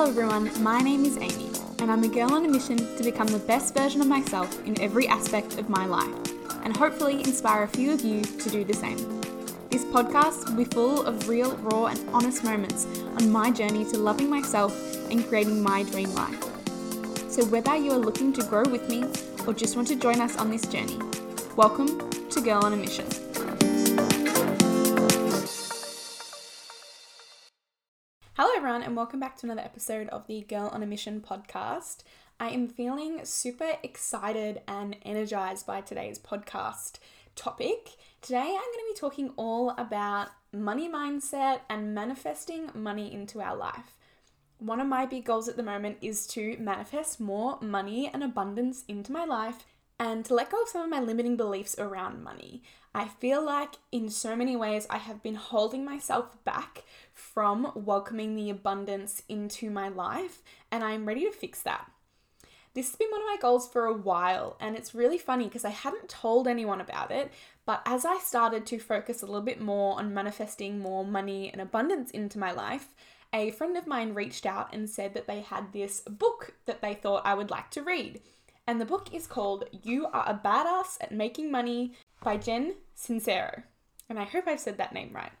Hello, everyone. My name is Amy, and I'm a girl on a mission to become the best version of myself in every aspect of my life, and hopefully inspire a few of you to do the same. This podcast will be full of real, raw, and honest moments on my journey to loving myself and creating my dream life. So, whether you are looking to grow with me or just want to join us on this journey, welcome to Girl on a Mission. Everyone, and welcome back to another episode of the Girl on a Mission podcast. I am feeling super excited and energized by today's podcast topic. Today, I'm going to be talking all about money mindset and manifesting money into our life. One of my big goals at the moment is to manifest more money and abundance into my life and to let go of some of my limiting beliefs around money. I feel like in so many ways I have been holding myself back from welcoming the abundance into my life, and I'm ready to fix that. This has been one of my goals for a while, and it's really funny because I hadn't told anyone about it. But as I started to focus a little bit more on manifesting more money and abundance into my life, a friend of mine reached out and said that they had this book that they thought I would like to read. And the book is called You Are a Badass at Making Money by Jen Sincero. And I hope I've said that name right.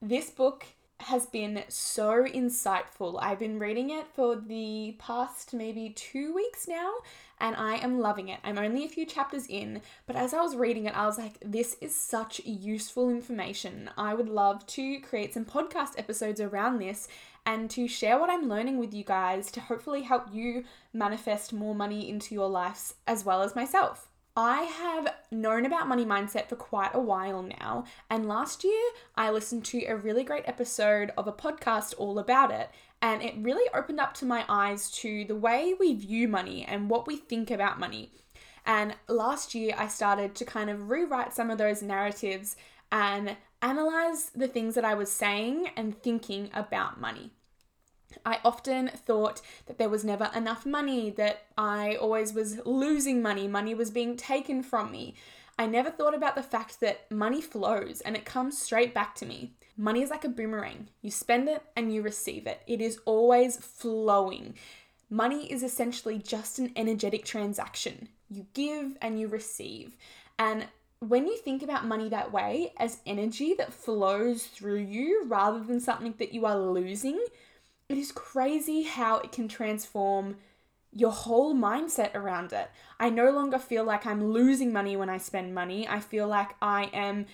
This book has been so insightful. I've been reading it for the past maybe two weeks now, and I am loving it. I'm only a few chapters in, but as I was reading it, I was like, this is such useful information. I would love to create some podcast episodes around this and to share what I'm learning with you guys to hopefully help you manifest more money into your lives as well as myself. I have known about money mindset for quite a while now, and last year I listened to a really great episode of a podcast all about it, and it really opened up to my eyes to the way we view money and what we think about money. And last year I started to kind of rewrite some of those narratives and analyze the things that I was saying and thinking about money. I often thought that there was never enough money, that I always was losing money, money was being taken from me. I never thought about the fact that money flows and it comes straight back to me. Money is like a boomerang. You spend it and you receive it, it is always flowing. Money is essentially just an energetic transaction. You give and you receive. And when you think about money that way, as energy that flows through you rather than something that you are losing, it is crazy how it can transform your whole mindset around it. I no longer feel like I'm losing money when I spend money. I feel like I am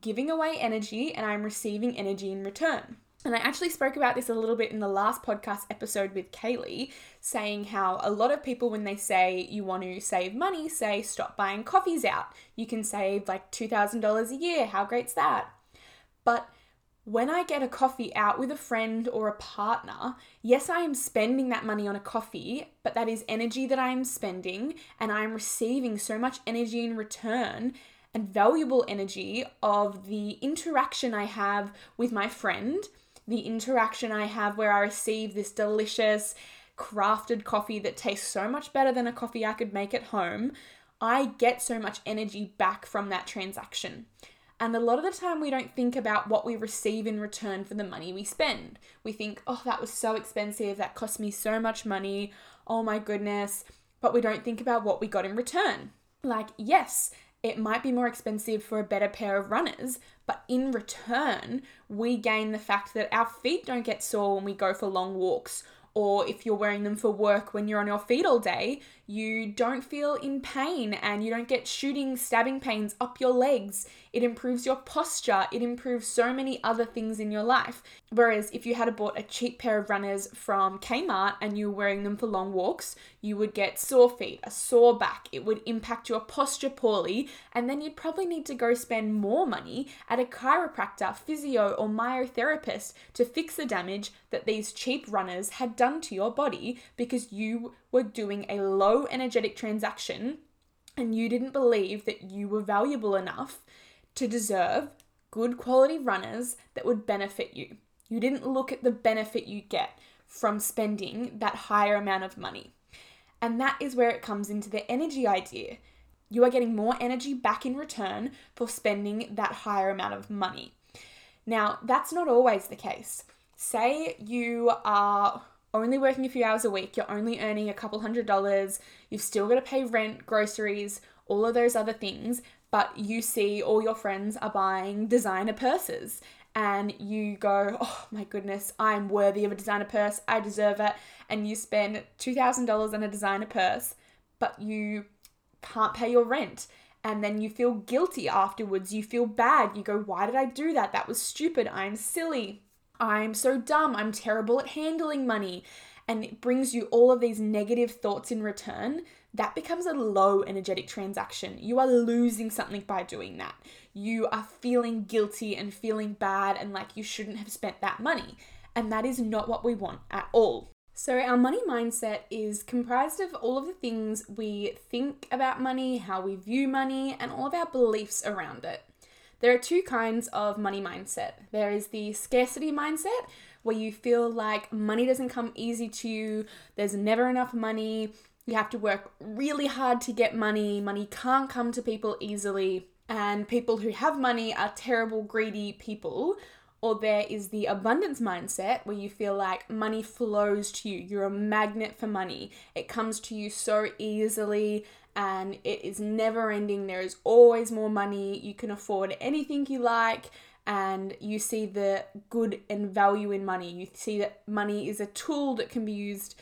giving away energy and I'm receiving energy in return. And I actually spoke about this a little bit in the last podcast episode with Kaylee, saying how a lot of people, when they say you want to save money, say stop buying coffees out. You can save like $2,000 a year. How great's that? But when I get a coffee out with a friend or a partner, yes, I am spending that money on a coffee, but that is energy that I am spending, and I am receiving so much energy in return and valuable energy of the interaction I have with my friend, the interaction I have where I receive this delicious crafted coffee that tastes so much better than a coffee I could make at home. I get so much energy back from that transaction. And a lot of the time, we don't think about what we receive in return for the money we spend. We think, oh, that was so expensive, that cost me so much money, oh my goodness. But we don't think about what we got in return. Like, yes, it might be more expensive for a better pair of runners, but in return, we gain the fact that our feet don't get sore when we go for long walks or if you're wearing them for work when you're on your feet all day, you don't feel in pain and you don't get shooting, stabbing pains up your legs. It improves your posture, it improves so many other things in your life. Whereas if you had bought a cheap pair of runners from Kmart and you were wearing them for long walks, you would get sore feet, a sore back, it would impact your posture poorly, and then you'd probably need to go spend more money at a chiropractor, physio, or myotherapist to fix the damage that these cheap runners had done to your body because you were doing a low energetic transaction and you didn't believe that you were valuable enough to deserve good quality runners that would benefit you. You didn't look at the benefit you get from spending that higher amount of money. And that is where it comes into the energy idea. You are getting more energy back in return for spending that higher amount of money. Now, that's not always the case. Say you are only working a few hours a week, you're only earning a couple hundred dollars, you've still got to pay rent, groceries, all of those other things, but you see all your friends are buying designer purses and you go, oh my goodness, I'm worthy of a designer purse, I deserve it, and you spend $2,000 on a designer purse, but you can't pay your rent. And then you feel guilty afterwards. You feel bad. You go, why did I do that? That was stupid. I'm silly. I'm so dumb. I'm terrible at handling money. And it brings you all of these negative thoughts in return. That becomes a low energetic transaction. You are losing something by doing that. You are feeling guilty and feeling bad and like you shouldn't have spent that money. And that is not what we want at all. So, our money mindset is comprised of all of the things we think about money, how we view money, and all of our beliefs around it. There are two kinds of money mindset there is the scarcity mindset, where you feel like money doesn't come easy to you, there's never enough money, you have to work really hard to get money, money can't come to people easily, and people who have money are terrible, greedy people. Or there is the abundance mindset where you feel like money flows to you. You're a magnet for money. It comes to you so easily and it is never ending. There is always more money. You can afford anything you like and you see the good and value in money. You see that money is a tool that can be used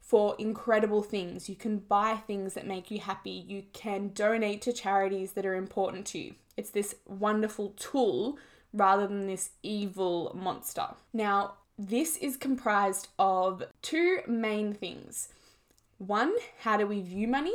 for incredible things. You can buy things that make you happy. You can donate to charities that are important to you. It's this wonderful tool rather than this evil monster. Now, this is comprised of two main things. One, how do we view money?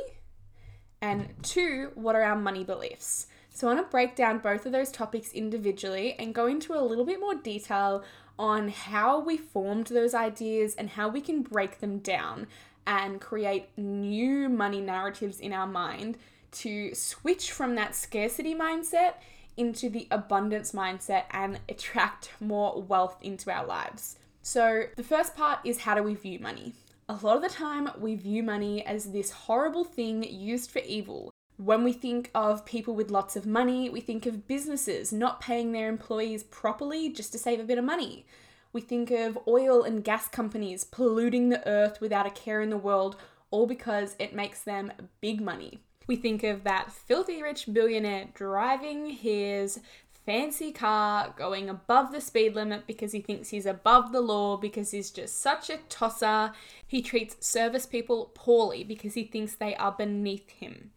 And two, what are our money beliefs? So, I want to break down both of those topics individually and go into a little bit more detail on how we formed those ideas and how we can break them down and create new money narratives in our mind to switch from that scarcity mindset into the abundance mindset and attract more wealth into our lives. So, the first part is how do we view money? A lot of the time, we view money as this horrible thing used for evil. When we think of people with lots of money, we think of businesses not paying their employees properly just to save a bit of money. We think of oil and gas companies polluting the earth without a care in the world, all because it makes them big money. We think of that filthy rich billionaire driving his fancy car, going above the speed limit because he thinks he's above the law, because he's just such a tosser. He treats service people poorly because he thinks they are beneath him.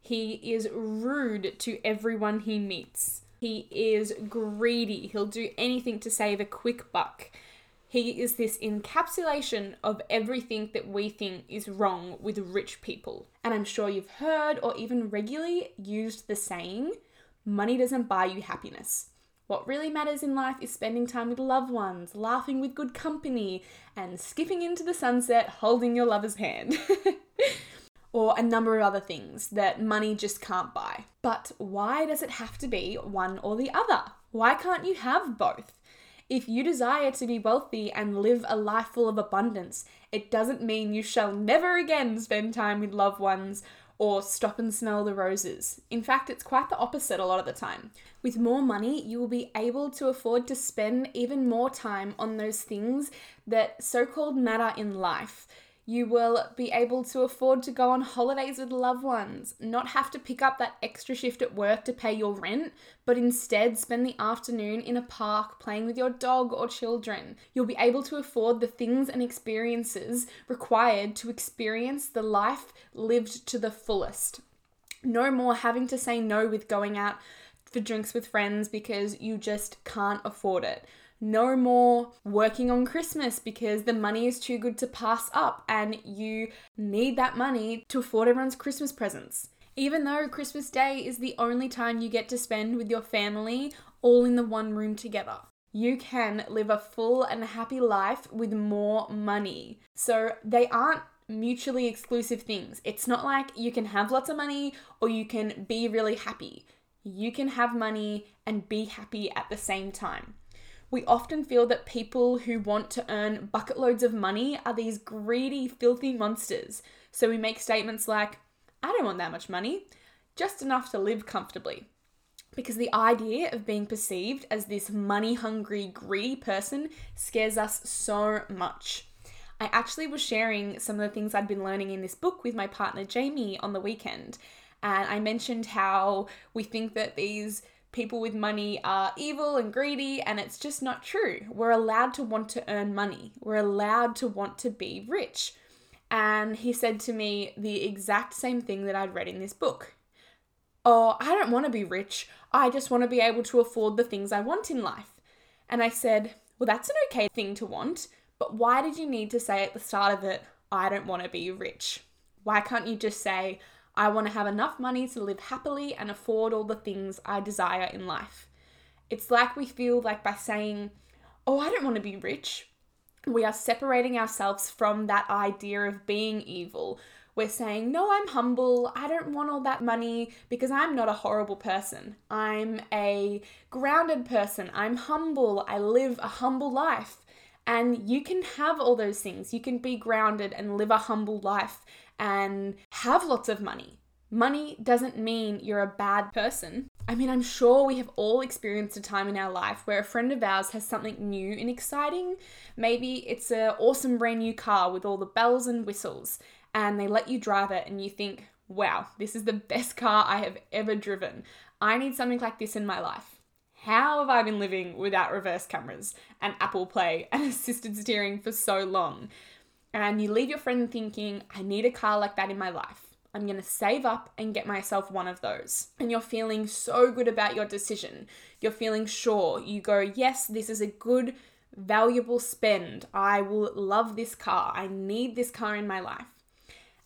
He is rude to everyone he meets. He is greedy. He'll do anything to save a quick buck. He is this encapsulation of everything that we think is wrong with rich people. And I'm sure you've heard or even regularly used the saying money doesn't buy you happiness. What really matters in life is spending time with loved ones, laughing with good company, and skipping into the sunset holding your lover's hand. or a number of other things that money just can't buy. But why does it have to be one or the other? Why can't you have both? If you desire to be wealthy and live a life full of abundance, it doesn't mean you shall never again spend time with loved ones or stop and smell the roses. In fact, it's quite the opposite a lot of the time. With more money, you will be able to afford to spend even more time on those things that so called matter in life. You will be able to afford to go on holidays with loved ones, not have to pick up that extra shift at work to pay your rent, but instead spend the afternoon in a park playing with your dog or children. You'll be able to afford the things and experiences required to experience the life lived to the fullest. No more having to say no with going out for drinks with friends because you just can't afford it no more working on Christmas because the money is too good to pass up and you need that money to afford everyone's Christmas presents. Even though Christmas Day is the only time you get to spend with your family all in the one room together. You can live a full and happy life with more money. So they aren't mutually exclusive things. It's not like you can have lots of money or you can be really happy. You can have money and be happy at the same time we often feel that people who want to earn bucket loads of money are these greedy, filthy monsters. So we make statements like, I don't want that much money, just enough to live comfortably. Because the idea of being perceived as this money hungry, greedy person scares us so much. I actually was sharing some of the things I'd been learning in this book with my partner Jamie on the weekend. And I mentioned how we think that these people with money are evil and greedy, and it's just not true. We're allowed to want to earn money, we're allowed to want to be rich. And he said to me the exact same thing that I'd read in this book. Oh, I don't want to be rich. I just want to be able to afford the things I want in life. And I said, Well, that's an okay thing to want, but why did you need to say at the start of it, I don't want to be rich? Why can't you just say, I want to have enough money to live happily and afford all the things I desire in life. It's like we feel like by saying, Oh, I don't want to be rich, we are separating ourselves from that idea of being evil. We're saying, No, I'm humble. I don't want all that money because I'm not a horrible person. I'm a grounded person. I'm humble. I live a humble life. And you can have all those things. You can be grounded and live a humble life and have lots of money. Money doesn't mean you're a bad person. I mean, I'm sure we have all experienced a time in our life where a friend of ours has something new and exciting. Maybe it's an awesome brand new car with all the bells and whistles, and they let you drive it, and you think, wow, this is the best car I have ever driven. I need something like this in my life. How have I been living without reverse cameras and Apple Play and assisted steering for so long? And you leave your friend thinking, I need a car like that in my life. I'm going to save up and get myself one of those. And you're feeling so good about your decision. You're feeling sure. You go, yes, this is a good, valuable spend. I will love this car. I need this car in my life.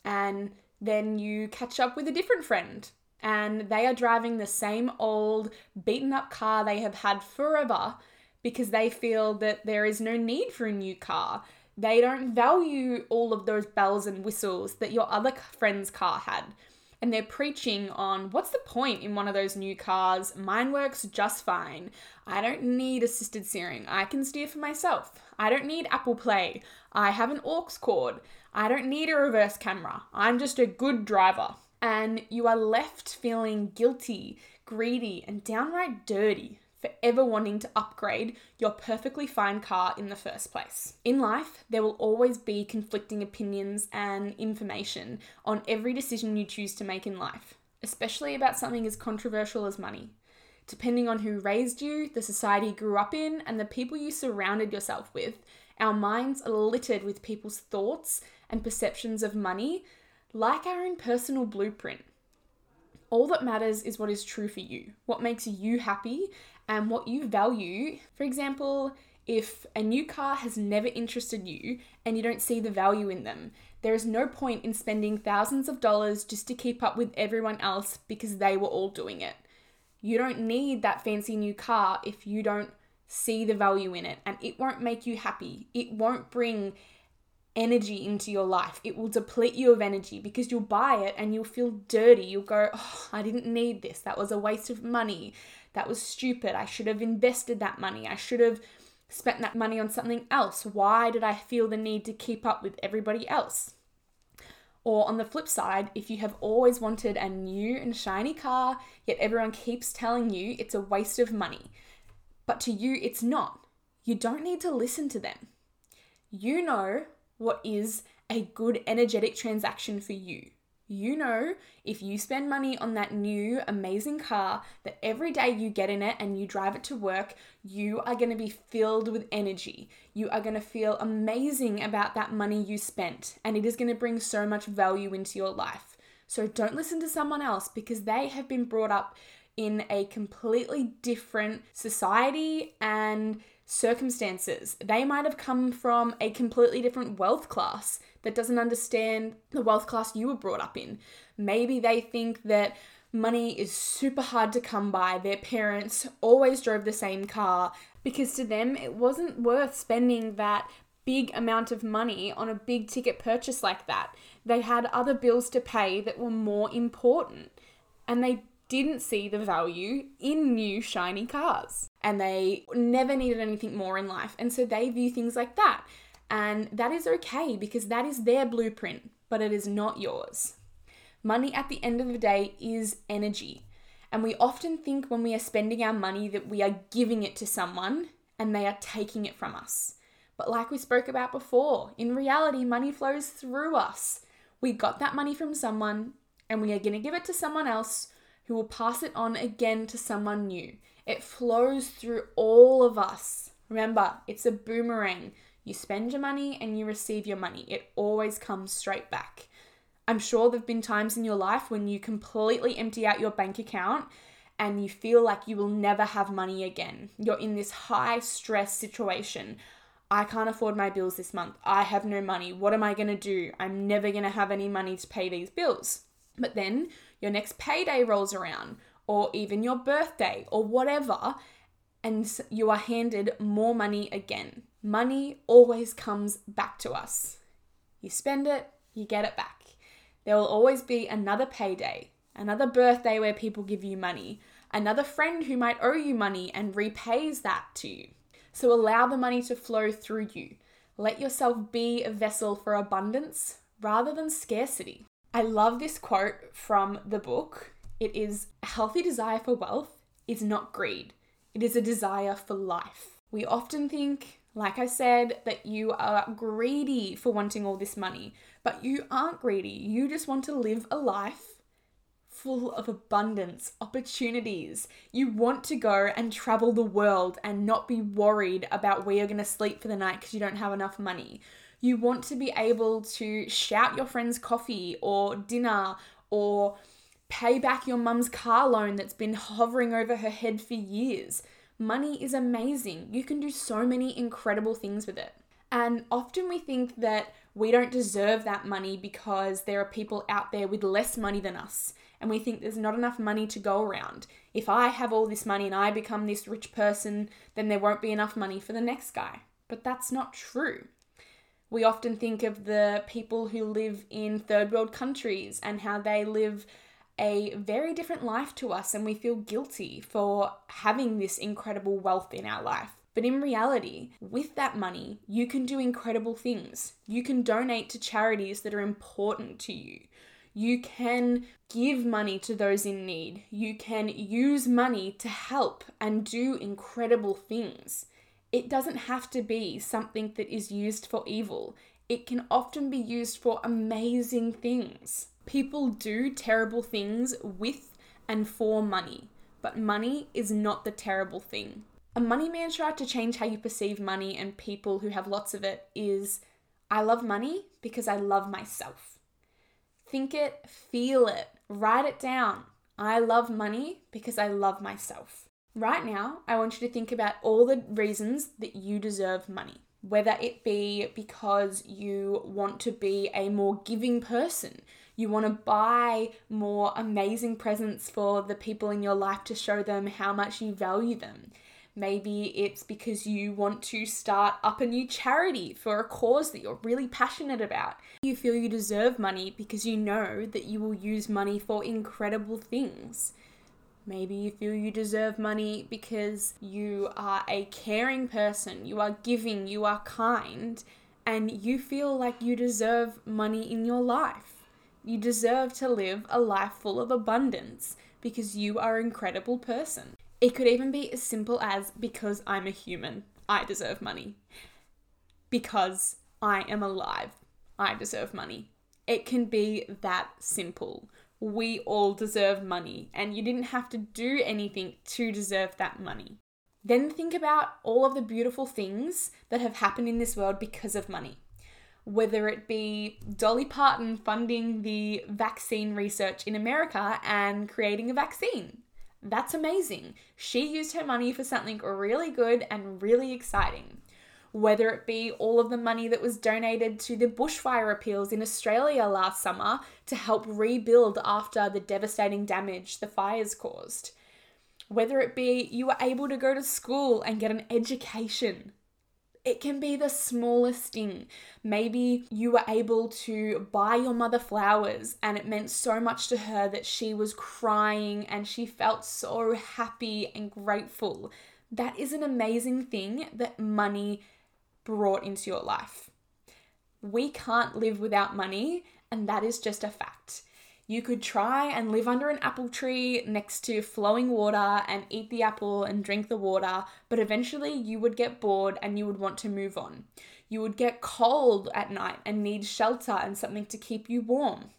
And then you catch up with a different friend and they are driving the same old beaten up car they have had forever because they feel that there is no need for a new car they don't value all of those bells and whistles that your other friend's car had. And they're preaching on what's the point in one of those new cars? Mine works just fine. I don't need assisted steering. I can steer for myself. I don't need Apple Play. I have an aux cord. I don't need a reverse camera. I'm just a good driver. And you are left feeling guilty, greedy, and downright dirty for ever wanting to upgrade your perfectly fine car in the first place. In life, there will always be conflicting opinions and information on every decision you choose to make in life, especially about something as controversial as money. Depending on who raised you, the society you grew up in, and the people you surrounded yourself with, our minds are littered with people's thoughts and perceptions of money, like our own personal blueprint. All that matters is what is true for you, what makes you happy, and what you value. For example, if a new car has never interested you and you don't see the value in them, there is no point in spending thousands of dollars just to keep up with everyone else because they were all doing it. You don't need that fancy new car if you don't see the value in it, and it won't make you happy. It won't bring energy into your life. It will deplete you of energy because you'll buy it and you'll feel dirty. You'll go, oh, I didn't need this. That was a waste of money. That was stupid. I should have invested that money. I should have spent that money on something else. Why did I feel the need to keep up with everybody else? Or on the flip side, if you have always wanted a new and shiny car, yet everyone keeps telling you it's a waste of money, but to you it's not, you don't need to listen to them. You know what is a good energetic transaction for you. You know, if you spend money on that new amazing car, that every day you get in it and you drive it to work, you are going to be filled with energy. You are going to feel amazing about that money you spent, and it is going to bring so much value into your life. So don't listen to someone else because they have been brought up in a completely different society and circumstances. They might have come from a completely different wealth class that doesn't understand the wealth class you were brought up in. Maybe they think that money is super hard to come by. Their parents always drove the same car because to them it wasn't worth spending that big amount of money on a big ticket purchase like that. They had other bills to pay that were more important. And they didn't see the value in new shiny cars and they never needed anything more in life. And so they view things like that. And that is okay because that is their blueprint, but it is not yours. Money at the end of the day is energy. And we often think when we are spending our money that we are giving it to someone and they are taking it from us. But like we spoke about before, in reality, money flows through us. We got that money from someone and we are going to give it to someone else who will pass it on again to someone new. It flows through all of us. Remember, it's a boomerang. You spend your money and you receive your money. It always comes straight back. I'm sure there have been times in your life when you completely empty out your bank account and you feel like you will never have money again. You're in this high stress situation. I can't afford my bills this month. I have no money. What am I going to do? I'm never going to have any money to pay these bills. But then your next payday rolls around, or even your birthday, or whatever, and you are handed more money again. Money always comes back to us. You spend it, you get it back. There will always be another payday, another birthday where people give you money, another friend who might owe you money and repays that to you. So allow the money to flow through you. Let yourself be a vessel for abundance rather than scarcity. I love this quote from the book. It is a healthy desire for wealth is not greed, it is a desire for life. We often think, like I said, that you are greedy for wanting all this money, but you aren't greedy. You just want to live a life full of abundance, opportunities. You want to go and travel the world and not be worried about where you're going to sleep for the night because you don't have enough money. You want to be able to shout your friend's coffee or dinner or pay back your mum's car loan that's been hovering over her head for years. Money is amazing. You can do so many incredible things with it. And often we think that we don't deserve that money because there are people out there with less money than us. And we think there's not enough money to go around. If I have all this money and I become this rich person, then there won't be enough money for the next guy. But that's not true. We often think of the people who live in third world countries and how they live a very different life to us, and we feel guilty for having this incredible wealth in our life. But in reality, with that money, you can do incredible things. You can donate to charities that are important to you. You can give money to those in need. You can use money to help and do incredible things. It doesn't have to be something that is used for evil, it can often be used for amazing things. People do terrible things with and for money, but money is not the terrible thing. A money mantra to change how you perceive money and people who have lots of it is I love money because I love myself. Think it, feel it, write it down. I love money because I love myself. Right now, I want you to think about all the reasons that you deserve money. Whether it be because you want to be a more giving person, you want to buy more amazing presents for the people in your life to show them how much you value them. Maybe it's because you want to start up a new charity for a cause that you're really passionate about. You feel you deserve money because you know that you will use money for incredible things. Maybe you feel you deserve money because you are a caring person, you are giving, you are kind, and you feel like you deserve money in your life. You deserve to live a life full of abundance because you are an incredible person. It could even be as simple as because I'm a human, I deserve money. Because I am alive, I deserve money. It can be that simple we all deserve money, and you didn't have to do anything to deserve that money. Then think about all of the beautiful things that have happened in this world because of money. Whether it be Dolly Parton funding the vaccine research in America and creating a vaccine. That's amazing. She used her money for something really good and really exciting whether it be all of the money that was donated to the bushfire appeals in Australia last summer to help rebuild after the devastating damage the fires caused. Whether it be you were able to go to school and get an education. It can be the smallest thing. Maybe you were able to buy your mother flowers and it meant so much to her that she was crying and she felt so happy and grateful. That is an amazing thing that money brought into your life. We can't live without money, and that is just a fact. You could try and live under an apple tree next to flowing water and eat the apple and drink the water, but eventually you would get bored and you would want to move on. You would get cold at night and need shelter and something to keep you warm.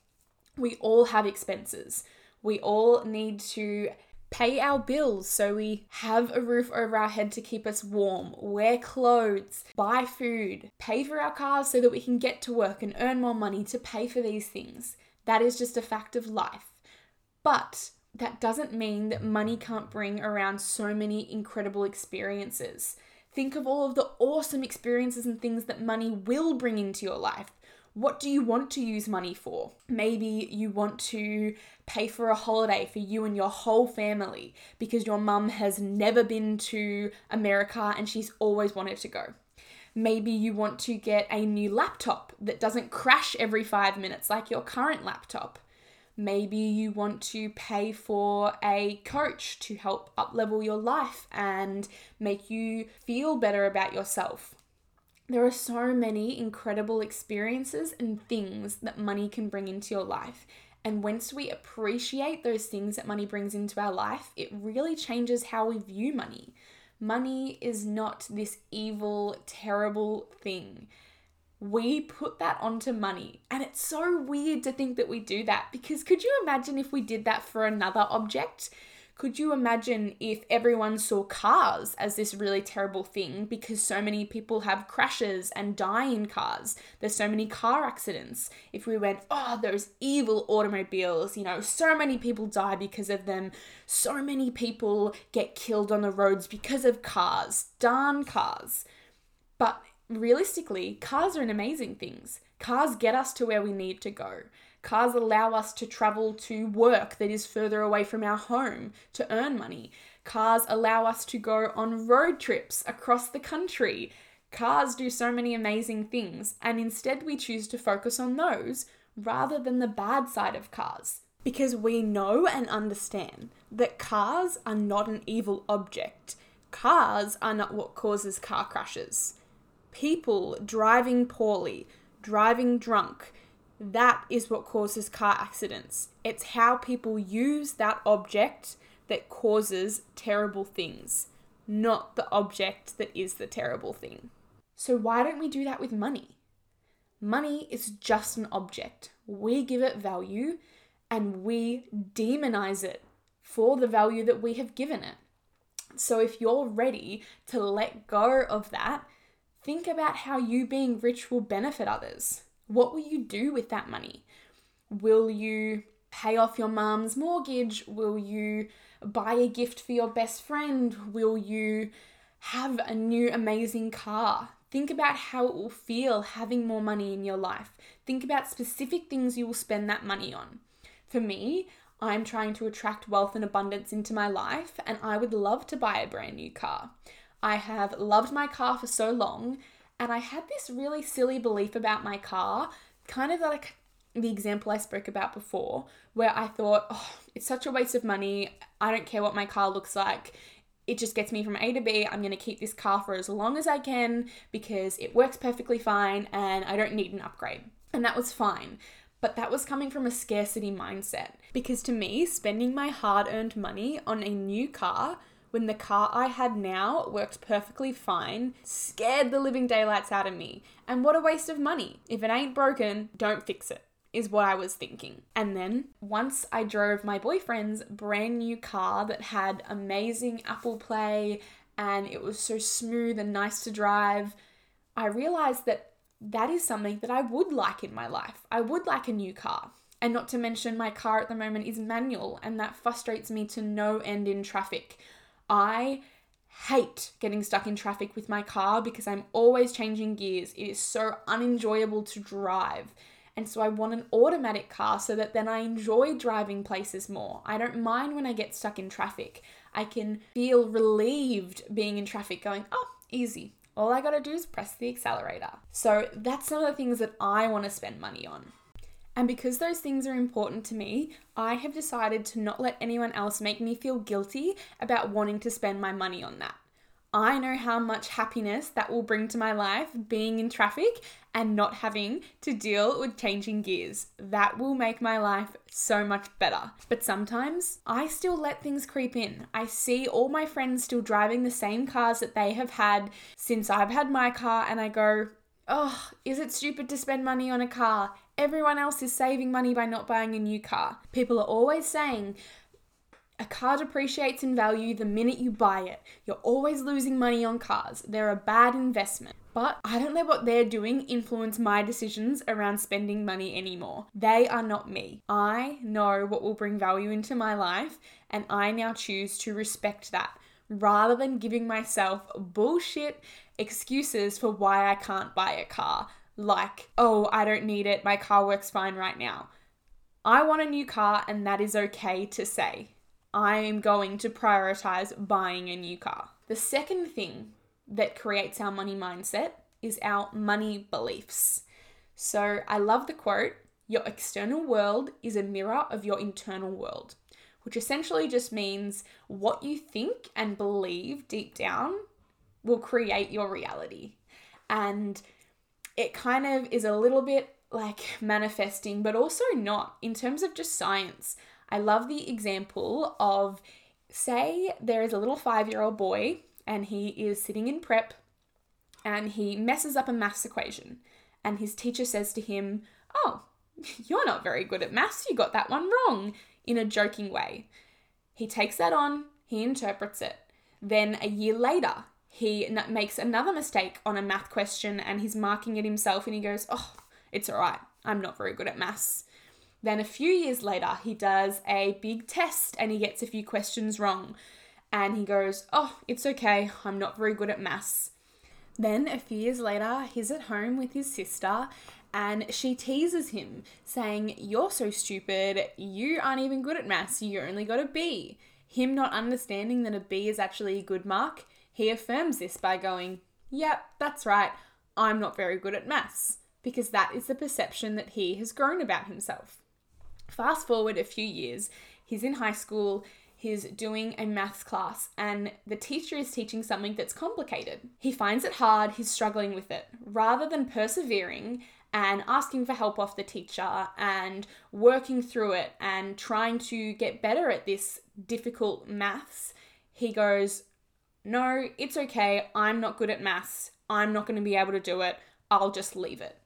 We all have expenses. We all need to pay our bills so we have a roof over our head to keep us warm, wear clothes, buy food, pay for our cars so that we can get to work and earn more money to pay for these things. That is just a fact of life. But that doesn't mean that money can't bring around so many incredible experiences. Think of all of the awesome experiences and things that money will bring into your life. What do you want to use money for? Maybe you want to pay for a holiday for you and your whole family because your mum has never been to America and she's always wanted to go. Maybe you want to get a new laptop that doesn't crash every five minutes like your current laptop. Maybe you want to pay for a coach to help uplevel your life and make you feel better about yourself. There are so many incredible experiences and things that money can bring into your life. And once we appreciate those things that money brings into our life, it really changes how we view money. Money is not this evil, terrible thing. We put that onto money. And it's so weird to think that we do that because could you imagine if we did that for another object? Could you imagine if everyone saw cars as this really terrible thing because so many people have crashes and die in cars? There's so many car accidents. If we went, oh, those evil automobiles, you know, so many people die because of them, so many people get killed on the roads because of cars, darn cars. But realistically, cars are an amazing things. Cars get us to where we need to go. Cars allow us to travel to work that is further away from our home to earn money. Cars allow us to go on road trips across the country. Cars do so many amazing things, and instead we choose to focus on those rather than the bad side of cars. Because we know and understand that cars are not an evil object. Cars are not what causes car crashes. People driving poorly, driving drunk, that is what causes car accidents. It's how people use that object that causes terrible things, not the object that is the terrible thing. So, why don't we do that with money? Money is just an object. We give it value and we demonize it for the value that we have given it. So, if you're ready to let go of that, think about how you being rich will benefit others. What will you do with that money? Will you pay off your mom's mortgage? Will you buy a gift for your best friend? Will you have a new amazing car? Think about how it will feel having more money in your life. Think about specific things you will spend that money on. For me, I'm trying to attract wealth and abundance into my life, and I would love to buy a brand new car. I have loved my car for so long and I had this really silly belief about my car, kind of like the example I spoke about before, where I thought, oh, it's such a waste of money. I don't care what my car looks like. It just gets me from A to B. I'm going to keep this car for as long as I can because it works perfectly fine and I don't need an upgrade. And that was fine. But that was coming from a scarcity mindset. Because to me, spending my hard earned money on a new car when the car I had now worked perfectly fine, scared the living daylights out of me. And what a waste of money. If it ain't broken, don't fix it is what I was thinking. And then once I drove my boyfriend's brand new car that had amazing Apple Play and it was so smooth and nice to drive, I realized that that is something that I would like in my life. I would like a new car. And not to mention, my car at the moment is manual, and that frustrates me to no end in traffic. I hate getting stuck in traffic with my car because I'm always changing gears. It is so unenjoyable to drive. And so I want an automatic car so that then I enjoy driving places more. I don't mind when I get stuck in traffic. I can feel relieved being in traffic, going, oh, easy. All I gotta do is press the accelerator. So that's some of the things that I wanna spend money on. And because those things are important to me, I have decided to not let anyone else make me feel guilty about wanting to spend my money on that. I know how much happiness that will bring to my life being in traffic and not having to deal with changing gears. That will make my life so much better. But sometimes I still let things creep in. I see all my friends still driving the same cars that they have had since I've had my car, and I go, oh, is it stupid to spend money on a car? Everyone else is saving money by not buying a new car. People are always saying, a car depreciates in value the minute you buy it. You're always losing money on cars. They're a bad investment. But I don't let what they're doing influence my decisions around spending money anymore. They are not me. I know what will bring value into my life, and I now choose to respect that rather than giving myself bullshit excuses for why I can't buy a car. Like, oh, I don't need it, my car works fine right now. I want a new car, and that is okay to say. I am going to prioritize buying a new car. The second thing that creates our money mindset is our money beliefs. So I love the quote Your external world is a mirror of your internal world, which essentially just means what you think and believe deep down will create your reality. And it kind of is a little bit like manifesting, but also not in terms of just science. I love the example of say there is a little five year old boy and he is sitting in prep and he messes up a maths equation. And his teacher says to him, Oh, you're not very good at maths, you got that one wrong, in a joking way. He takes that on, he interprets it. Then a year later, he n- makes another mistake on a math question and he's marking it himself and he goes, Oh, it's all right, I'm not very good at maths. Then a few years later, he does a big test and he gets a few questions wrong. And he goes, Oh, it's okay, I'm not very good at maths. Then a few years later, he's at home with his sister and she teases him, saying, You're so stupid, you aren't even good at maths, you only got a B. Him not understanding that a B is actually a good mark, he affirms this by going, Yep, that's right, I'm not very good at maths, because that is the perception that he has grown about himself. Fast forward a few years, he's in high school, he's doing a maths class, and the teacher is teaching something that's complicated. He finds it hard, he's struggling with it. Rather than persevering and asking for help off the teacher and working through it and trying to get better at this difficult maths, he goes, No, it's okay, I'm not good at maths, I'm not going to be able to do it, I'll just leave it.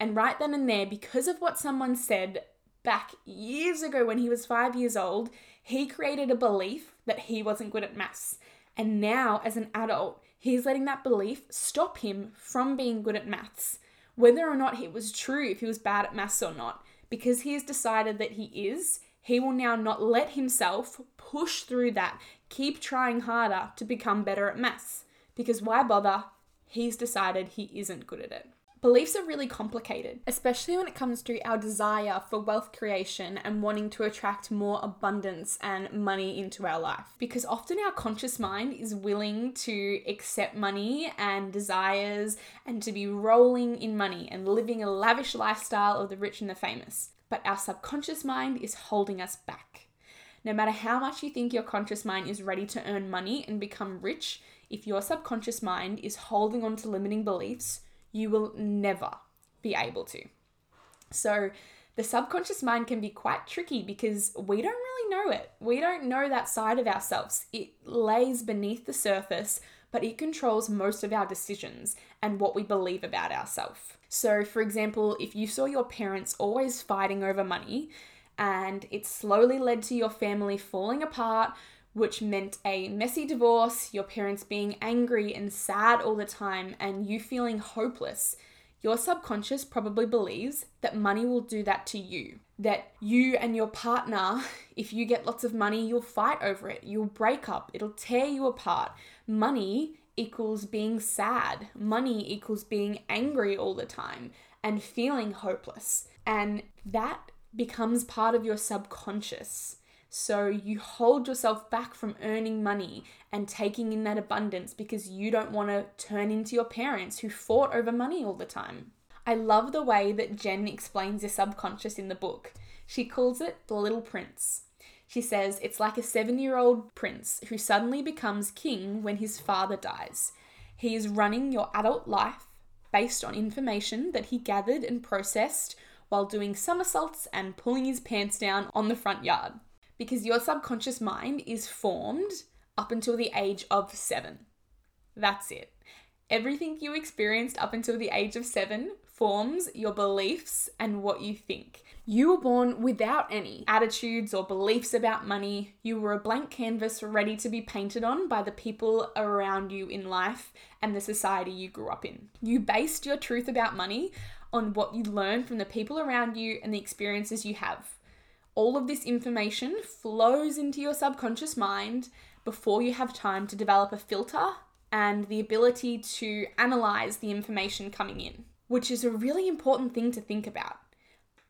And right then and there, because of what someone said back years ago when he was five years old, he created a belief that he wasn't good at maths. And now, as an adult, he's letting that belief stop him from being good at maths, whether or not it was true, if he was bad at maths or not. Because he has decided that he is, he will now not let himself push through that, keep trying harder to become better at maths. Because why bother? He's decided he isn't good at it. Beliefs are really complicated, especially when it comes to our desire for wealth creation and wanting to attract more abundance and money into our life. Because often our conscious mind is willing to accept money and desires and to be rolling in money and living a lavish lifestyle of the rich and the famous. But our subconscious mind is holding us back. No matter how much you think your conscious mind is ready to earn money and become rich, if your subconscious mind is holding on to limiting beliefs, you will never be able to. So, the subconscious mind can be quite tricky because we don't really know it. We don't know that side of ourselves. It lays beneath the surface, but it controls most of our decisions and what we believe about ourselves. So, for example, if you saw your parents always fighting over money and it slowly led to your family falling apart, which meant a messy divorce, your parents being angry and sad all the time, and you feeling hopeless, your subconscious probably believes that money will do that to you. That you and your partner, if you get lots of money, you'll fight over it, you'll break up, it'll tear you apart. Money equals being sad, money equals being angry all the time and feeling hopeless. And that becomes part of your subconscious. So you hold yourself back from earning money and taking in that abundance because you don't want to turn into your parents who fought over money all the time. I love the way that Jen explains the subconscious in the book. She calls it the little prince. She says it's like a seven year old prince who suddenly becomes king when his father dies. He is running your adult life based on information that he gathered and processed while doing somersaults and pulling his pants down on the front yard because your subconscious mind is formed up until the age of seven. That's it. Everything you experienced up until the age of seven forms your beliefs and what you think. You were born without any attitudes or beliefs about money. You were a blank canvas ready to be painted on by the people around you in life and the society you grew up in. You based your truth about money on what you learn from the people around you and the experiences you have. All of this information flows into your subconscious mind before you have time to develop a filter and the ability to analyze the information coming in, which is a really important thing to think about.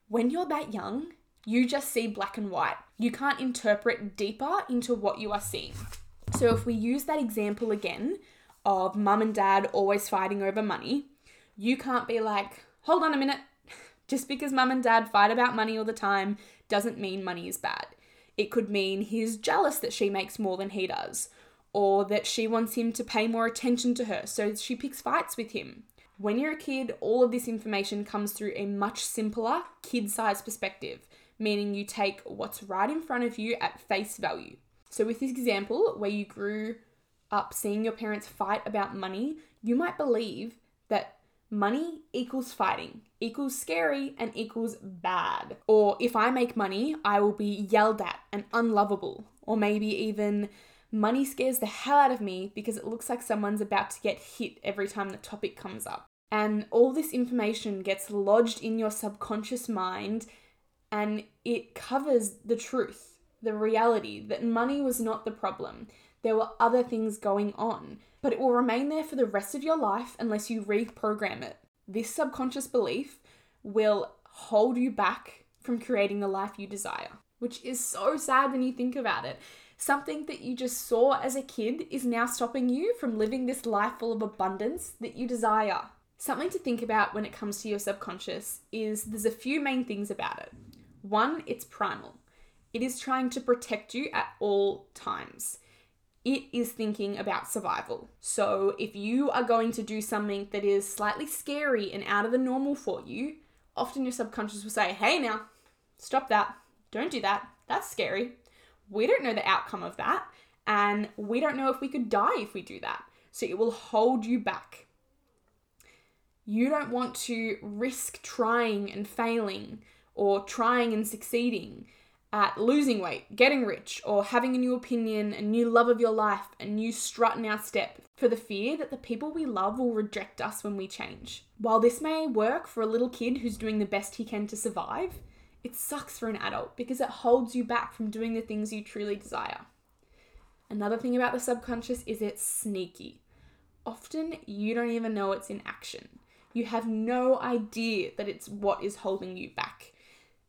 When you're that young, you just see black and white. You can't interpret deeper into what you are seeing. So, if we use that example again of mum and dad always fighting over money, you can't be like, hold on a minute, just because mum and dad fight about money all the time doesn't mean money is bad. It could mean he's jealous that she makes more than he does, or that she wants him to pay more attention to her, so she picks fights with him. When you're a kid, all of this information comes through a much simpler, kid sized perspective, meaning you take what's right in front of you at face value. So, with this example, where you grew up seeing your parents fight about money, you might believe that money equals fighting, equals scary, and equals bad. Or if I make money, I will be yelled at and unlovable. Or maybe even money scares the hell out of me because it looks like someone's about to get hit every time the topic comes up. And all this information gets lodged in your subconscious mind and it covers the truth, the reality that money was not the problem. There were other things going on but it will remain there for the rest of your life unless you reprogram it. This subconscious belief will hold you back from creating the life you desire, which is so sad when you think about it. Something that you just saw as a kid is now stopping you from living this life full of abundance that you desire. Something to think about when it comes to your subconscious is there's a few main things about it. One, it's primal. It is trying to protect you at all times it is thinking about survival. So, if you are going to do something that is slightly scary and out of the normal for you, often your subconscious will say, Hey, now, stop that. Don't do that. That's scary. We don't know the outcome of that. And we don't know if we could die if we do that. So, it will hold you back. You don't want to risk trying and failing or trying and succeeding at losing weight, getting rich, or having a new opinion, a new love of your life, a new strut in our step, for the fear that the people we love will reject us when we change. While this may work for a little kid who's doing the best he can to survive, it sucks for an adult because it holds you back from doing the things you truly desire. Another thing about the subconscious is it's sneaky. Often you don't even know it's in action. You have no idea that it's what is holding you back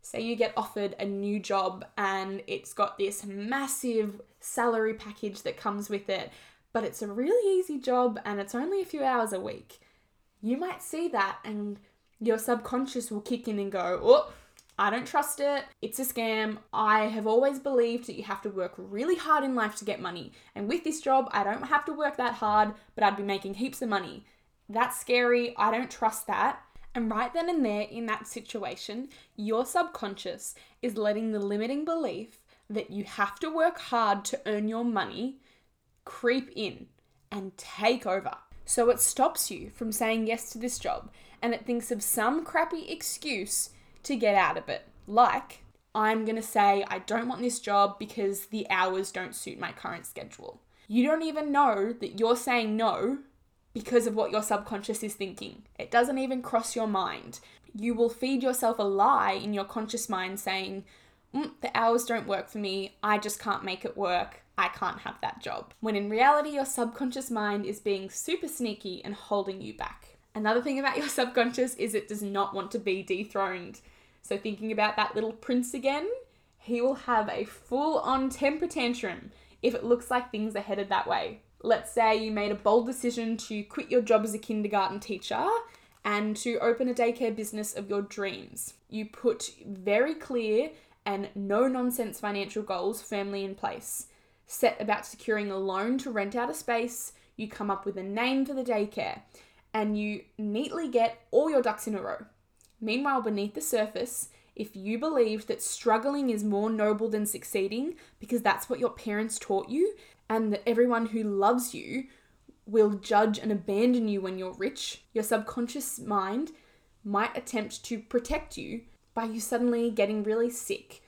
say you get offered a new job and it's got this massive salary package that comes with it, but it's a really easy job and it's only a few hours a week. You might see that and your subconscious will kick in and go, Oh, I don't trust it. It's a scam. I have always believed that you have to work really hard in life to get money. And with this job, I don't have to work that hard, but I'd be making heaps of money. That's scary. I don't trust that. And right then and there, in that situation, your subconscious is letting the limiting belief that you have to work hard to earn your money creep in and take over. So it stops you from saying yes to this job and it thinks of some crappy excuse to get out of it. Like, I'm gonna say I don't want this job because the hours don't suit my current schedule. You don't even know that you're saying no because of what your subconscious is thinking. It doesn't even cross your mind. You will feed yourself a lie in your conscious mind saying, mm, the hours don't work for me, I just can't make it work, I can't have that job. When in reality, your subconscious mind is being super sneaky and holding you back. Another thing about your subconscious is it does not want to be dethroned. So, thinking about that little prince again, he will have a full on temper tantrum if it looks like things are headed that way let's say you made a bold decision to quit your job as a kindergarten teacher and to open a daycare business of your dreams. You put very clear and no nonsense financial goals firmly in place. Set about securing a loan to rent out a space, you come up with a name for the daycare, and you neatly get all your ducks in a row. Meanwhile, beneath the surface, if you believe that struggling is more noble than succeeding because that's what your parents taught you and that everyone who loves you will judge and abandon you when you're rich, your subconscious mind might attempt to protect you by you suddenly getting really sick.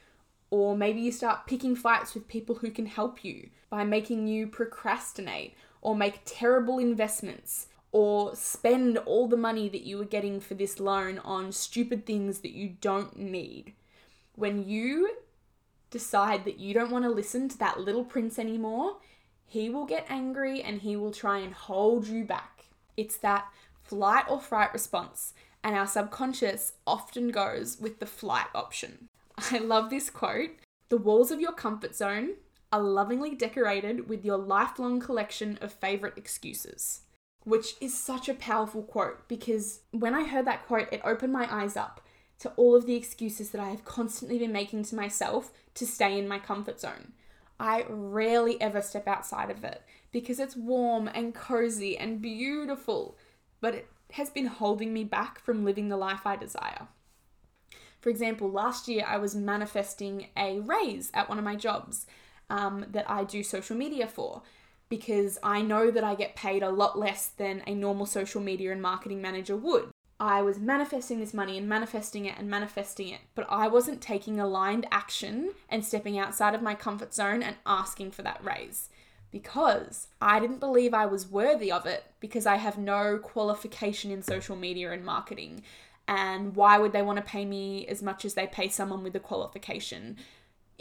Or maybe you start picking fights with people who can help you by making you procrastinate or make terrible investments or spend all the money that you were getting for this loan on stupid things that you don't need. When you decide that you don't want to listen to that little prince anymore, he will get angry and he will try and hold you back. It's that flight or fright response, and our subconscious often goes with the flight option. I love this quote The walls of your comfort zone are lovingly decorated with your lifelong collection of favourite excuses which is such a powerful quote because when I heard that quote, it opened my eyes up to all of the excuses that I have constantly been making to myself to stay in my comfort zone. I rarely ever step outside of it because it's warm and cozy and beautiful, but it has been holding me back from living the life I desire. For example, last year I was manifesting a raise at one of my jobs um, that I do social media for because I know that I get paid a lot less than a normal social media and marketing manager would. I was manifesting this money and manifesting it and manifesting it, but I wasn't taking aligned action and stepping outside of my comfort zone and asking for that raise because I didn't believe I was worthy of it because I have no qualification in social media and marketing. And why would they want to pay me as much as they pay someone with a qualification?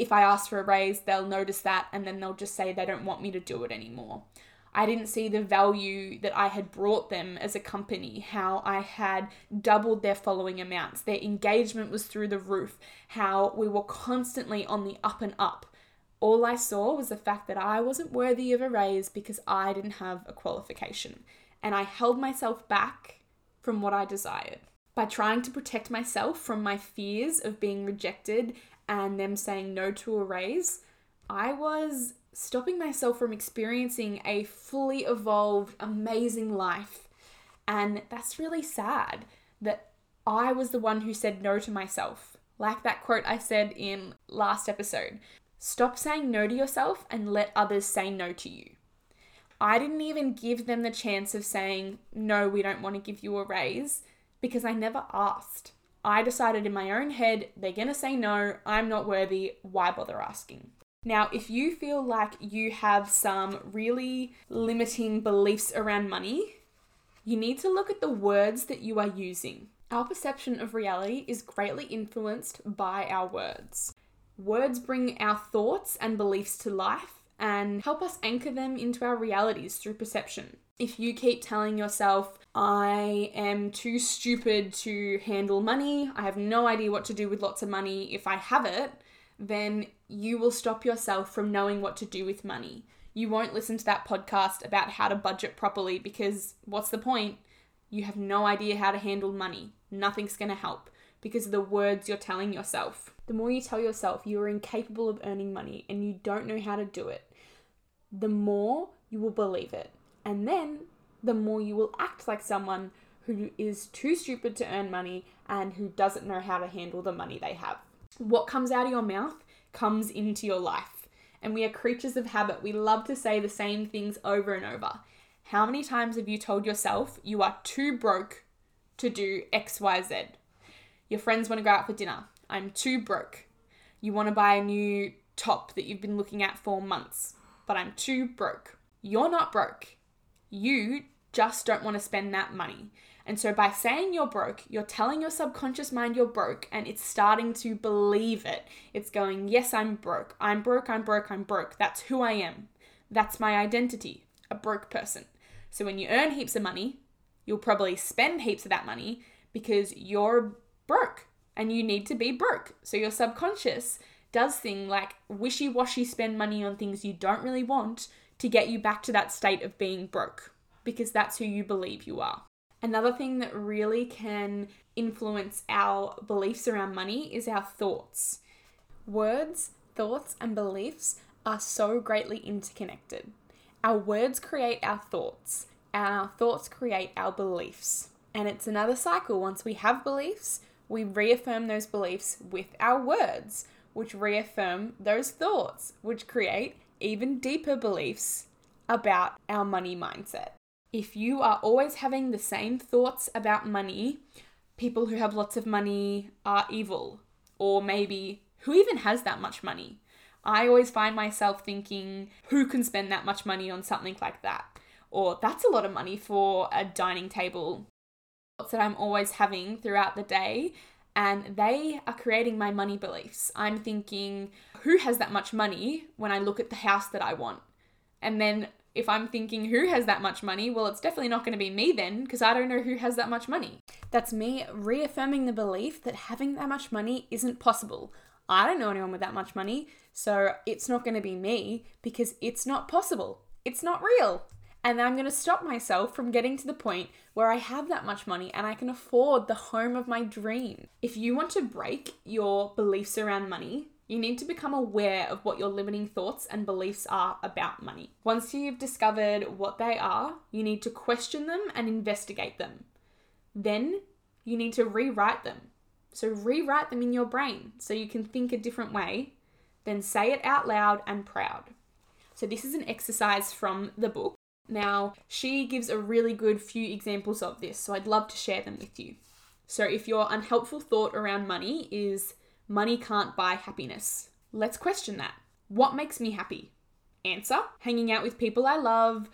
If I ask for a raise, they'll notice that and then they'll just say they don't want me to do it anymore. I didn't see the value that I had brought them as a company, how I had doubled their following amounts, their engagement was through the roof, how we were constantly on the up and up. All I saw was the fact that I wasn't worthy of a raise because I didn't have a qualification. And I held myself back from what I desired. By trying to protect myself from my fears of being rejected and them saying no to a raise, I was stopping myself from experiencing a fully evolved, amazing life. And that's really sad that I was the one who said no to myself. Like that quote I said in last episode stop saying no to yourself and let others say no to you. I didn't even give them the chance of saying, no, we don't want to give you a raise because I never asked. I decided in my own head, they're to say no, I'm not worthy, why bother asking? Now, if you feel like you have some really limiting beliefs around money, you need to look at the words that you are using. Our perception of reality is greatly influenced by our words. Words bring our thoughts and beliefs to life and help us anchor them into our realities through perception if you keep telling yourself, I am too stupid to handle money, I have no idea what to do with lots of money if I have it, then you will stop yourself from knowing what to do with money. You won't listen to that podcast about how to budget properly because what's the point? You have no idea how to handle money. Nothing's going to help because of the words you're telling yourself. The more you tell yourself you are incapable of earning money and you don't know how to do it, the more you will believe it. And then the more you will act like someone who is too stupid to earn money and who doesn't know how to handle the money they have. What comes out of your mouth comes into your life. And we are creatures of habit. We love to say the same things over and over. How many times have you told yourself you are too broke to do XYZ? Your friends want to go out for dinner. I'm too broke. You want to buy a new top that you've been looking at for months, but I'm too broke. You're not broke you just don't want to spend that money. And so by saying you're broke, you're telling your subconscious mind you're broke and it's starting to believe it. It's going, Yes, I'm broke. I'm broke. I'm broke. I'm broke. That's who I am. That's my identity, a broke person. So when you earn heaps of money, you'll probably spend heaps of that money because you're broke and you need to be broke. So your subconscious does things like wishy washy spend money on things you don't really want to get you back to that state of being broke because that's who you believe you are. Another thing that really can influence our beliefs around money is our thoughts. Words, thoughts, and beliefs are so greatly interconnected. Our words create our thoughts, and our thoughts create our beliefs. And it's another cycle. Once we have beliefs, we reaffirm those beliefs with our words, which reaffirm those thoughts, which create even deeper beliefs about our money mindset. If you are always having the same thoughts about money, people who have lots of money are evil, or maybe who even has that much money? I always find myself thinking, who can spend that much money on something like that? Or that's a lot of money for a dining table. Thoughts that I'm always having throughout the day, and they are creating my money beliefs. I'm thinking, who has that much money when I look at the house that I want? And then if I'm thinking who has that much money, well, it's definitely not going to be me then because I don't know who has that much money. That's me reaffirming the belief that having that much money isn't possible. I don't know anyone with that much money, so it's not going to be me because it's not possible. It's not real. And I'm going to stop myself from getting to the point where I have that much money and I can afford the home of my dream. If you want to break your beliefs around money, you need to become aware of what your limiting thoughts and beliefs are about money. Once you've discovered what they are, you need to question them and investigate them. Then you need to rewrite them. So, rewrite them in your brain so you can think a different way, then say it out loud and proud. So, this is an exercise from the book. Now, she gives a really good few examples of this, so I'd love to share them with you. So, if your unhelpful thought around money is money can't buy happiness, let's question that. What makes me happy? Answer hanging out with people I love,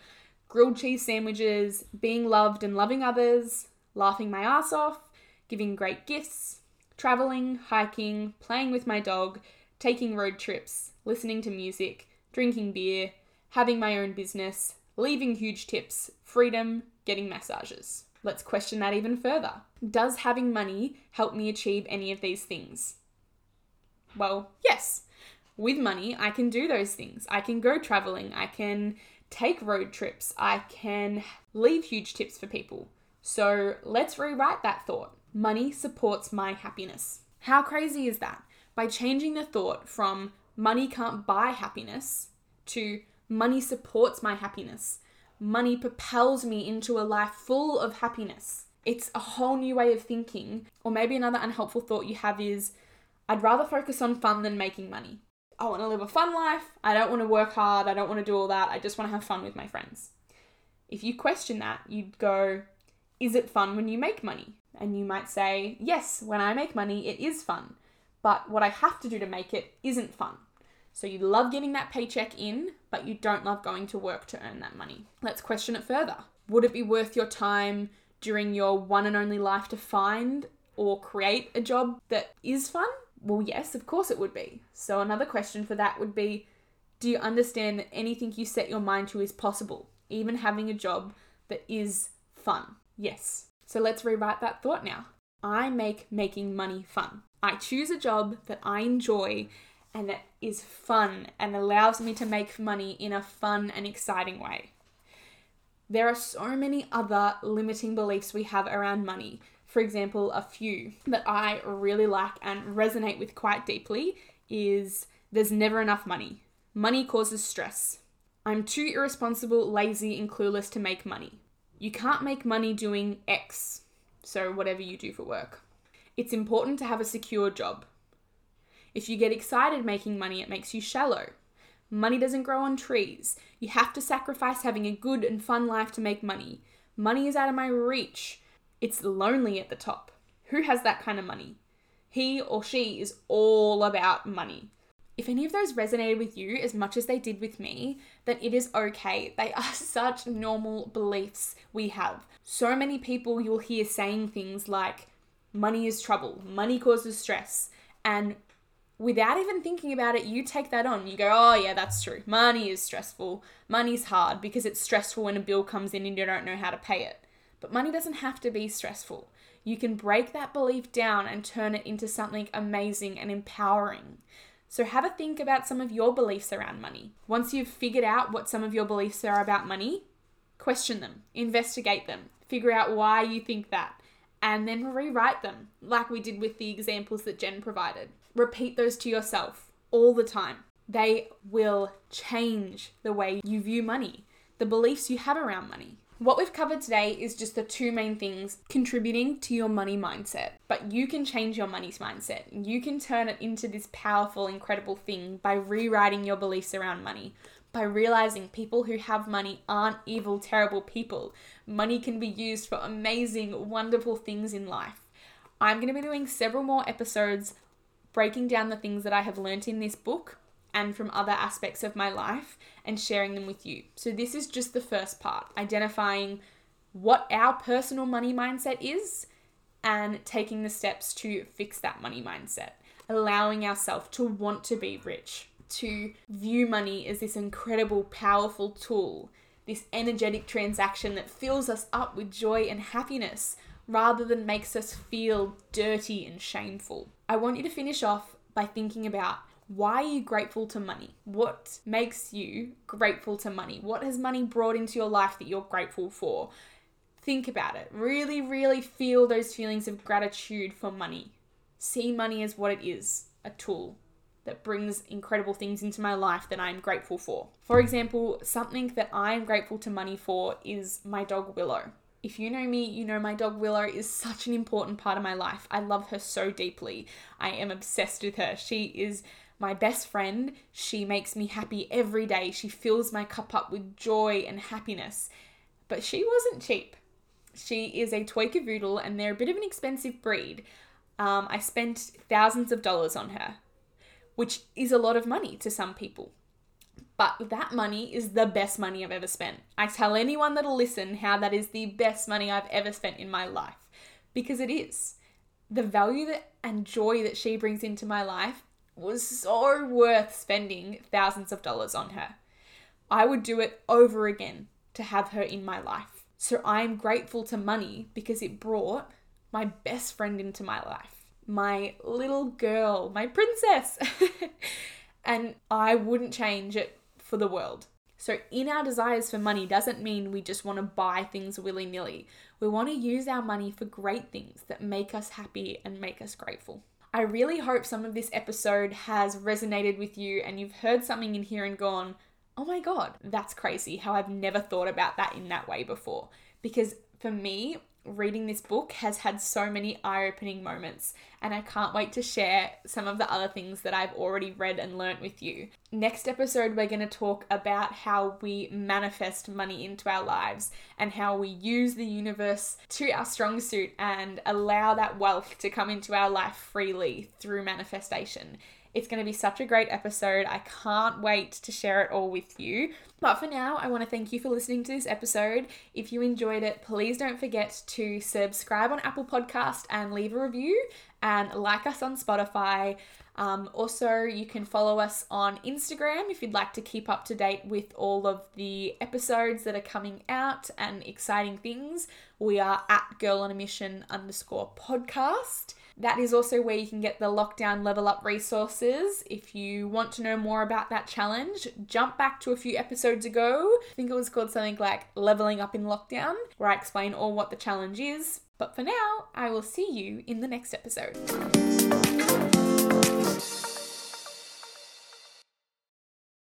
grilled cheese sandwiches, being loved and loving others, laughing my ass off, giving great gifts, traveling, hiking, playing with my dog, taking road trips, listening to music, drinking beer, having my own business, leaving huge tips, freedom, getting massages. Let's question that even further. Does having money help me achieve any of these things? Well, yes. With money, I can do those things. I can go traveling, I can take road trips, I can leave huge tips for people. So let's rewrite that thought. Money supports my happiness. How crazy is that? By changing the thought from money can't buy happiness to money supports my happiness. Money propels me into a life full of happiness. It's a whole new way of thinking. Or maybe another unhelpful thought you have is I'd rather focus on fun than making money. I want to live a fun life. I don't want to work hard. I don't want to do all that. I just want to have fun with my friends. If you question that, you'd go, Is it fun when you make money? And you might say, yes, when I make money, it is fun. But what I have to do to make it isn't fun. So you love getting that paycheck in, but you don't love going to work to earn that money. Let's question it further. Would it be worth your time during your one and only life to find or create a job that is fun? Well, yes, of course it would be. So another question for that would be do you understand that anything you set your mind to is possible, even having a job that is fun? Yes. So let's rewrite that thought now. I make making money fun. I choose a job that I enjoy and that is fun and allows me to make money in a fun and exciting way. There are so many other limiting beliefs we have around money. For example, a few that I really like and resonate with quite deeply is there's never enough money. Money causes stress. I'm too irresponsible, lazy, and clueless to make money. You can't make money doing X, so whatever you do for work. It's important to have a secure job. If you get excited making money, it makes you shallow. Money doesn't grow on trees. You have to sacrifice having a good and fun life to make money. Money is out of my reach. It's lonely at the top. Who has that kind of money? He or she is all about money. If any of those resonated with you as much as they did with me, then it is okay. They are such normal beliefs we have. So many people you'll hear saying things like, money is trouble, money causes stress. And without even thinking about it, you take that on. You go, oh, yeah, that's true. Money is stressful. Money's hard because it's stressful when a bill comes in and you don't know how to pay it. But money doesn't have to be stressful. You can break that belief down and turn it into something amazing and empowering. So have a think about some of your beliefs around money. Once you've figured out what some of your beliefs are about money, question them, investigate them, figure out why you think that, and then rewrite them, like we did with the examples that Jen provided. Repeat those to yourself all the time. They will change the way you view money, the beliefs you have around money. What we've covered today is just the two main things contributing to your money mindset. But you can change your money's mindset. You can turn it into this powerful, incredible thing by rewriting your beliefs around money, by realizing people who have money aren't evil, terrible people. Money can be used for amazing, wonderful things in life. I'm going to be doing several more episodes breaking down the things that I have learnt in this book and from other aspects of my life and sharing them with you. So, this is just the first part identifying what our personal money mindset is and taking the steps to fix that money mindset, allowing ourselves to want to be rich, to view money as this incredible, powerful tool, this energetic transaction that fills us up with joy and happiness rather than makes us feel dirty and shameful. I want you to finish off by thinking about why are you grateful to money? What makes you grateful to money? What has money brought into your life that you're grateful for? Think about it. Really, really feel those feelings of gratitude for money. See money as what it is a tool that brings incredible things into my life that I'm grateful for. For example, something that I'm grateful to money for is my dog Willow. If you know me, you know my dog Willow is such an important part of my life. I love her so deeply. I am obsessed with her. She is my best friend. She makes me happy every day. She fills my cup up with joy and happiness. But she wasn't cheap. She is a toy cavoodle and they're a bit of an expensive breed. Um, I spent thousands of dollars on her, which is a lot of money to some people. But that money is the best money I've ever spent. I tell anyone that'll listen how that is the best money I've ever spent in my life because it is. The value that and joy that she brings into my life was so worth spending thousands of dollars on her. I would do it over again to have her in my life. So I'm grateful to money because it brought my best friend into my life, my little girl, my princess. and I wouldn't change it for the world. So, in our desires for money doesn't mean we just want to buy things willy nilly. We want to use our money for great things that make us happy and make us grateful. I really hope some of this episode has resonated with you and you've heard something in here and gone, oh my God, that's crazy how I've never thought about that in that way before. Because for me, reading this book has had so many eye opening moments, and I can't wait to share some of the other things that I've already read and learnt with you. Next episode, we're going to talk about how we manifest money into our lives and how we use the universe to our strong suit and allow that wealth to come into our life freely through manifestation. It's going to be such a great episode. I can't wait to share it all with you. But for now, I want to thank you for listening to this episode. If you enjoyed it, please don't forget to subscribe on Apple Podcast and leave a review and like us on Spotify. Um, also, you can follow us on Instagram if you'd like to keep up to date with all of the episodes that are coming out and exciting things. We are at Girl on a Mission underscore podcast. That is also where you can get the lockdown level up resources. If you want to know more about that challenge, jump back to a few episodes ago. I think it was called something like Leveling Up in Lockdown, where I explain all what the challenge is. But for now, I will see you in the next episode.